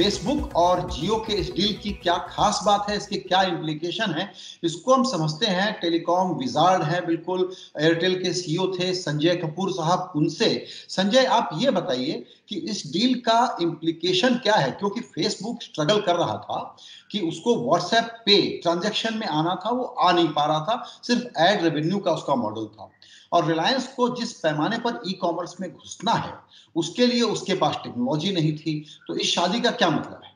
Facebook और जियो के इस डील की क्या खास बात है, इसके क्या इम्प्लीकेशन है, इसको हम समझते हैं। टेलीकॉम विजार्ड है बिल्कुल एयरटेल के सीईओ थे, संजय कपूर साहब उनसे। संजय, आप ये बताइए कि इस डील का इम्प्लीकेशन क्या है? क्योंकि फेसबुक स्ट्रगल कर रहा था कि उसको व्हाट्सएप पे ट्रांजेक्शन में आना था, वो आ नहीं पा रहा था, सिर्फ़ एड रेवेन्यू का उसका मॉडल था। और रिलायंस को जिस पैमाने पर ई कॉमर्स में घुसना है उसके लिए उसके पास टेक्नोलॉजी नहीं थी। तो इस शादी का क्या मतलब है?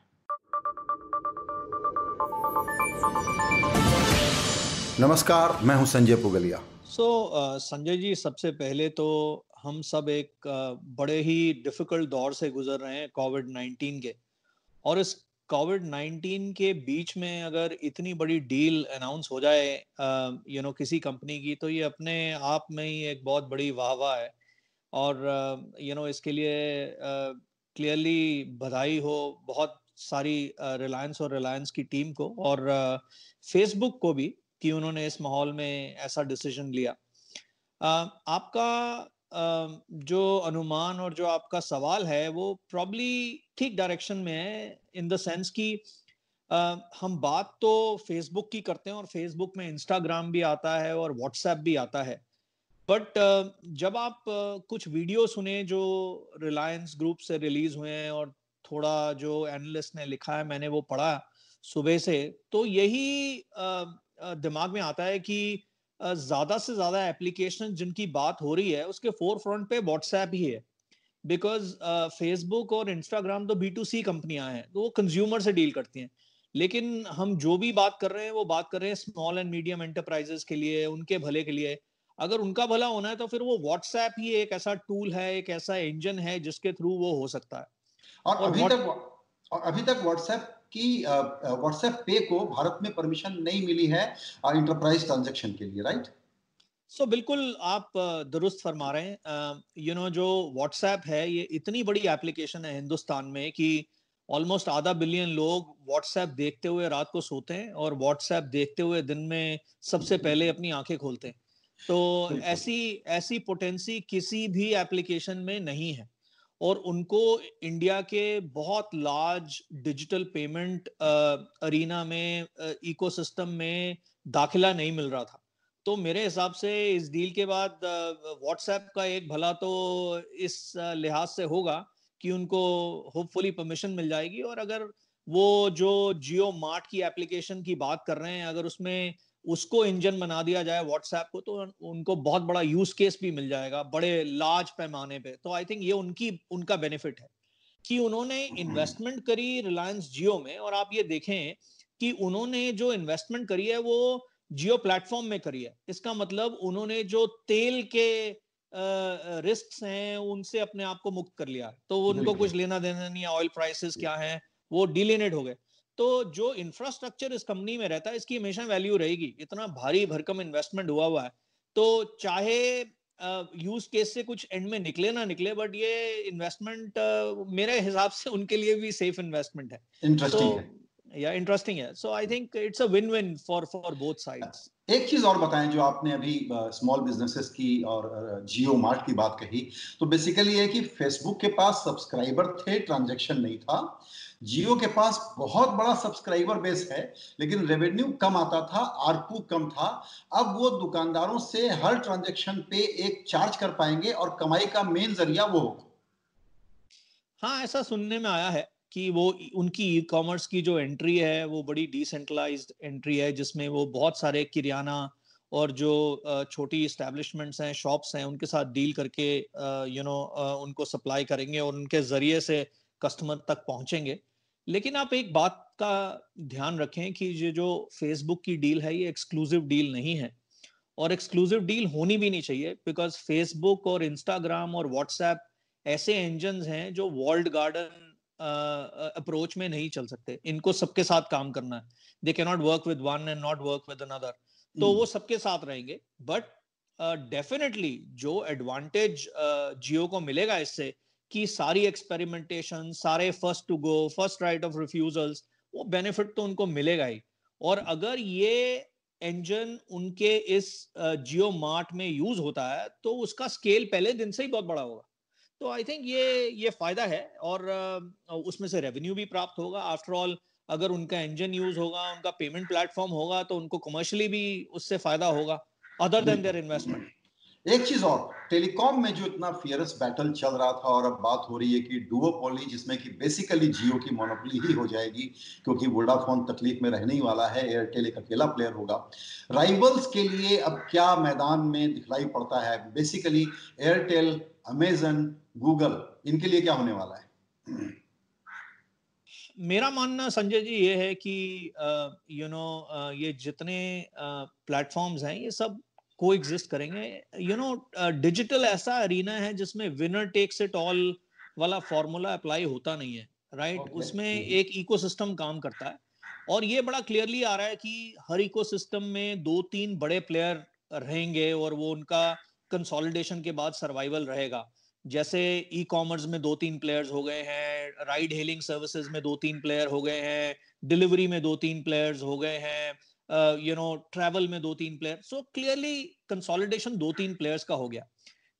नमस्कार मैं हूँ संजय पुगलिया। सो so, uh, संजय जी सबसे पहले तो हम सब एक uh, बड़े ही डिफ़िकल्ट दौर से गुजर रहे हैं कोविड 19 के। और इस कोविड 19 के बीच में अगर इतनी बड़ी डील अनाउंस हो जाए यू नो किसी कंपनी की तो ये अपने आप में ही एक बहुत बड़ी वाह वाह है। और यू नो इसके लिए क्लियरली बधाई हो बहुत सारी रिलायंस और रिलायंस की टीम को और फेसबुक को भी कि उन्होंने इस माहौल में ऐसा डिसीज़न लिया। आपका जो अनुमान और जो आपका सवाल है, वो प्रॉब्ली ठीक डायरेक्शन में है इन द सेंस कि हम बात तो फेसबुक की करते हैं और फेसबुक में इंस्टाग्राम भी आता है और व्हाट्सएप भी आता है। बट जब आप कुछ वीडियो सुने जो रिलायंस ग्रुप से रिलीज़ हुए हैं और थोड़ा जो एनालिस्ट ने लिखा है, मैंने वो पढ़ा सुबह से तो यही दिमाग में आता है कि ज़्यादा से ज़्यादा एप्लीकेशन जिनकी बात हो रही है उसके फोर फ्रंट पे व्हाट्सएप ही है। बिकॉज़ फेसबुक और इंस्टाग्राम तो बी टू सी कंपनियाँ हैं तो वो कंज्यूमर से डील करती हैं। लेकिन हम जो भी बात कर रहे हैं वो बात कर रहे हैं स्मॉल एंड मीडियम एंटरप्राइजेस के लिए उनके भले के लिए। अगर उनका भला होना है तो फिर वो व्हाट्सएप ही एक ऐसा टूल है एक ऐसा इंजन है जिसके थ्रू वो हो सकता है। और, और अभी तक और अभी तक व्हाट्सएप की व्हाट्सएप पे को भारत में परमिशन नहीं मिली है इंटरप्राइज ट्रांजेक्शन के लिए राइट सो so, बिल्कुल आप दुरुस्त फरमा रहे हैं। यू नो जो व्हाट्सएप है ये इतनी बड़ी एप्लीकेशन है हिंदुस्तान में कि ऑलमोस्ट आधा बिलियन लोग व्हाट्सएप देखते हुए रात को सोते हैं और व्हाट्सएप देखते हुए दिन में सबसे पहले अपनी आँखें खोलते हैं। तो ऐसी ऐसी पोटेंसी किसी भी एप्लीकेशन में नहीं है। और उनको इंडिया के बहुत लार्ज डिजिटल पेमेंट अरीना में इकोसिस्टम में दाखिला नहीं मिल रहा था। तो मेरे हिसाब से इस डील के बाद व्हाट्सएप का एक भला तो इस लिहाज से होगा कि उनको होपफुली परमिशन मिल जाएगी। और अगर वो जो जियो मार्ट की एप्लीकेशन की बात कर रहे हैं, अगर उसमें उसको इंजन बना दिया जाए व्हाट्सएप को तो उनको बहुत बड़ा यूज़ केस भी मिल जाएगा बड़े लार्ज पैमाने पे। तो आई थिंक ये उनकी उनका बेनिफिट है कि उन्होंने इन्वेस्टमेंट करी रिलायंस जियो में और आप ये देखें कि उन्होंने जो इन्वेस्टमेंट करी है वो जियो प्लेटफॉर्म में करी है। इसका मतलब उन्होंने जो तेल के रिस्क हैं उनसे अपने आप को मुक्त कर लिया। तो उनको कुछ लेना देना नहीं है ऑयल प्राइसेस क्या है वो डिलेनेट हो गए। तो जो इंफ्रास्ट्रक्चर इस कंपनी में रहता है इसकी हमेशा वैल्यू रहेगी। इतना भारी भरकम इन्वेस्टमेंट हुआ हुआ है। तो चाहे यूज़ केस से कुछ एंड में निकले ना निकले बट ये इन्वेस्टमेंट मेरे हिसाब से उनके लिए भी सेफ़ इन्वेस्टमेंट है। इंटरेस्टिंग तो, है या इंटरेस्टिंग है। So I think it's a win win for for both sides एक चीज़ और बताएँ जो आपने अभी स्मॉल बिजनेसेस की और जियो मार्ट की बात कही। तो बेसिकली ये कि फेसबुक के पास सब्सक्राइबर थे ट्रांजैक्शन नहीं था। जियो के पास बहुत बड़ा सब्सक्राइबर बेस है, लेकिन रेवेन्यू कम आता था आरपू कम था। अब वो दुकानदारों से हर ट्रांजेक्शन पे एक चार्ज कर पाएँगे और कमाई का मेन ज़रिया वो होगा। हाँ ऐसा सुनने में आया है कि वो उनकी ई कॉमर्स की जो एंट्री है, वो बड़ी डिसेंट्रलाइज्ड एंट्री है, जिसमें वो बहुत सारे किरियाना और जो छोटी इस्टेब्लिशमेंट्स हैं शॉप्स हैं, उनके साथ डील करके यू नो उनको सप्लाई करेंगे और उनके ज़रिए से कस्टमर तक पहुँचेंगे। लेकिन आप एक बात का ध्यान रखें कि ये जो फेसबुक की डील है ये एक्सक्लूसिव डील नहीं है। और एक्सक्लूसिव डील होनी भी नहीं चाहिए बिकॉज़ फेसबुक और इंस्टाग्राम और व्हाट्सएप ऐसे इंजन हैं जो वर्ल्ड गार्डन अप्रोच में नहीं चल सकते। इनको सबके साथ काम करना है। They can not work with one and not work with another तो वो सबके साथ रहेंगे बट डेफिनेटली uh, जो एडवांटेज जियो uh, को मिलेगा इससे कि सारी एक्सपेरिमेंटेशन सारे first to go first right of refusals वो बेनिफिट तो उनको मिलेगा ही। और अगर ये इंजन उनके इस जियो मार्ट में यूज़ होता है तो उसका स्केल पहले दिन से ही बहुत बड़ा होगा। तो आई थिंक ये ये फ़ायदा है और उसमें से रेवेन्यू भी प्राप्त होगा। आफ्टर ऑल अगर उनका इंजन यूज़ होगा उनका पेमेंट प्लेटफॉर्म होगा तो उनको कमर्शियली भी उससे फ़ायदा होगा अदर देन देयर इन्वेस्टमेंट एक चीज़ और, टेलीकॉम में जो इतना फियरस बैटल चल रहा था और अब बात हो रही है कि डुओपोली जिसमें कि बेसिकली जियो की मोनोपोली ही हो जाएगी, क्योंकि वोडाफोन तकलीफ़ में रहने ही वाला है एयरटेल एक अकेला प्लेयर होगा। राइवल्स के लिए अब क्या मैदान में दिखलाई पड़ता है? बेसिकली एयरटेल अमेजन गूगल इनके लिए क्या होने वाला है? मेरा मानना संजय जी ये है कि यू नो ये जितने प्लेटफॉर्म्स हैं, ये सब को एग्जिस्ट करेंगे यू नो डिजिटल ऐसा अरीना है जिसमें विनर टेक्स इट ऑल वाला फॉर्मूला अप्लाई होता नहीं है राइट right? okay. उसमें. एक इकोसिस्टम काम करता है और ये बड़ा क्लियरली आ रहा है कि हर इकोसिस्टम में दो तीन बड़े प्लेयर रहेंगे और वो उनका कंसोलिडेशन के बाद सर्वाइवल रहेगा जैसे ई कॉमर्स में दो तीन प्लेयर्स हो गए हैं राइड हेलिंग सर्विसेज़ में दो तीन प्लेयर हो गए हैं डिलीवरी में दो तीन प्लेयर्स हो गए हैं यू नो ट्रैवल में दो तीन प्लेयर सो क्लियरली कंसोलिडेशन दो तीन प्लेयर्स का हो गया.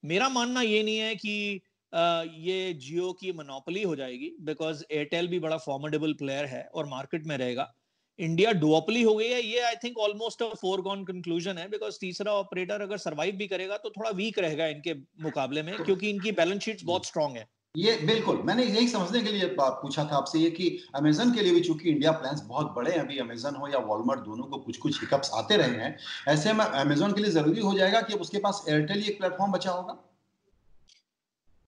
मेरा मानना ये नहीं है कि uh, ये जियो की मोनोपोली हो जाएगी बिकॉज़ एयरटेल भी बड़ा फॉर्मेडेबल प्लेयर है और मार्केट में रहेगा. इंडिया डुओपली हो गई है. ये I think almost a foregone conclusion है बिकॉज़ तीसरा ऑपरेटर अगर सर्वाइव भी करेगा तो थोड़ा वीक रहेगा इनके मुकाबले में क्योंकि इनकी बैलेंस शीट बहुत स्ट्रांग है. ये बिल्कुल मैंने यही समझने के लिए पूछा था आपसे ये कि अमेजन के लिए भी चूँकि इंडिया प्लान्स बहुत बड़े हैं अभी अमेजन हो या वॉलमार्ट दोनों को कुछ कुछ हिकअप्स आते रहे हैं ऐसे में अमेजन के लिए ज़रूरी हो जाएगा कि अब उसके पास एयरटेल ही एक प्लेटफॉर्म बचा होगा?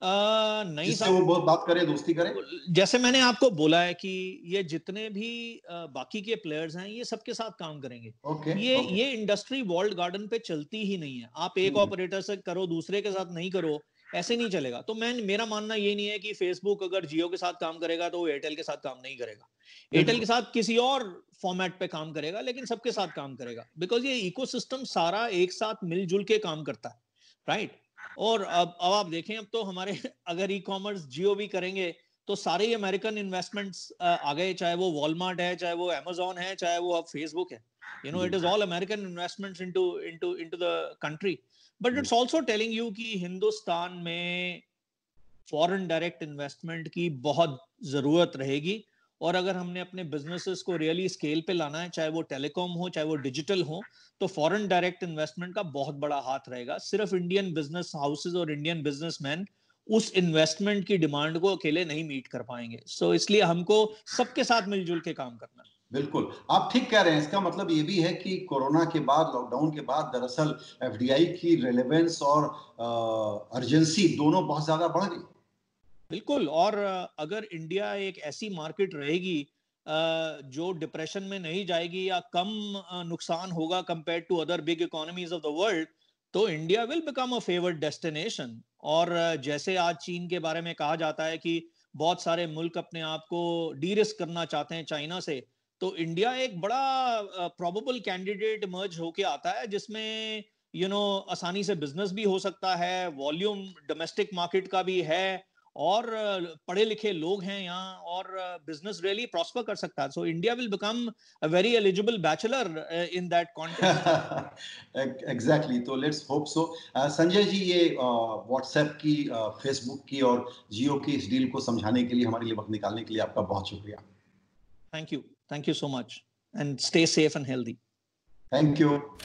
आ, नहीं जिससे वो बहुत बात करे दोस्ती करे। जैसे मैंने आपको बोला है कि ये जितने भी बाकी के प्लेयर्स हैं ये सबके साथ काम करेंगे। ओके, ये ओके. ये इंडस्ट्री वर्ल्ड गार्डन पे चलती ही नहीं है। आप एक ऑपरेटर हम्म। से करो दूसरे के साथ नहीं करो ऐसे नहीं चलेगा। तो मैं मेरा मानना ये नहीं है कि फेसबुक अगर जियो के साथ काम करेगा तो वो एयरटेल के साथ काम नहीं करेगा। एयरटेल के साथ किसी और फॉर्मेट पे काम करेगा लेकिन सबके साथ काम करेगा। बिकॉज़ ये इकोसिस्टम सारा एक साथ मिलजुल के काम करता है राइट और अब अब आप देखें अब तो हमारे अगर ई कॉमर्स जियो भी करेंगे तो सारे ही अमेरिकन इन्वेस्टमेंट्स आ गए चाहे वो वॉलमार्ट है चाहे वो अमेजोन है चाहे वो अब फेसबुक है। You know it is all American investments into into into the country but it's also telling you कि हिंदुस्तान में फॉरेन डायरेक्ट इन्वेस्टमेंट की बहुत ज़रूरत रहेगी। और अगर हमने अपने बिजनेसेस को रियली स्केल पे लाना है चाहे वो टेलीकॉम हो चाहे वो डिजिटल हो तो फॉरेन डायरेक्ट इन्वेस्टमेंट का बहुत बड़ा हाथ रहेगा। सिर्फ़ इंडियन बिज़नेस हाउसेज और इंडियन बिजनेसमैन उस इन्वेस्टमेंट की डिमांड को अकेले नहीं मीट कर पाएँगे। सो so, इसलिए हमको सबके साथ मिलजुल के काम करना है। बिल्कुल। आप ठीक कह रहे हैं, इसका मतलब ये भी है कि कोरोना के बाद लॉकडाउन के बाद दरअसल एफडीआई की रेलेवेंस और अर्जेंसी दोनों बहुत ज़्यादा बढ़ गई। बिल्कुल, और अगर इंडिया एक ऐसी मार्केट रहेगी जो डिप्रेशन में नहीं जाएगी या कम नुकसान होगा compare to other big economies of the world तो India will become a favoured destination और जैसे आज चीन के बारे में कहा जाता है कि बहुत सारे मुल्क अपने आप को डी करना चाहते हैं चाइना से तो इंडिया एक बड़ा प्रोबेबल कैंडिडेट मर्ज होके आता है जिसमें यू you नो know, आसानी से बिज़नेस भी हो सकता है वॉल्यूम डोमेस्टिक मार्केट का भी है और पढ़े लिखे लोग हैं यहाँ और बिज़नेस रियली प्रॉस्पर कर सकता है। So India will become a very eligible bachelor in that context exactly तो let's hope so Sanjay ji ये व्हाट्सएप uh, की फेसबुक uh, की और जियो की इस डील को समझाने के लिए हमारे लिए वक्त निकालने के लिए आपका बहुत शुक्रिया। Thank you Thank you so much and stay safe and healthy. Thank you.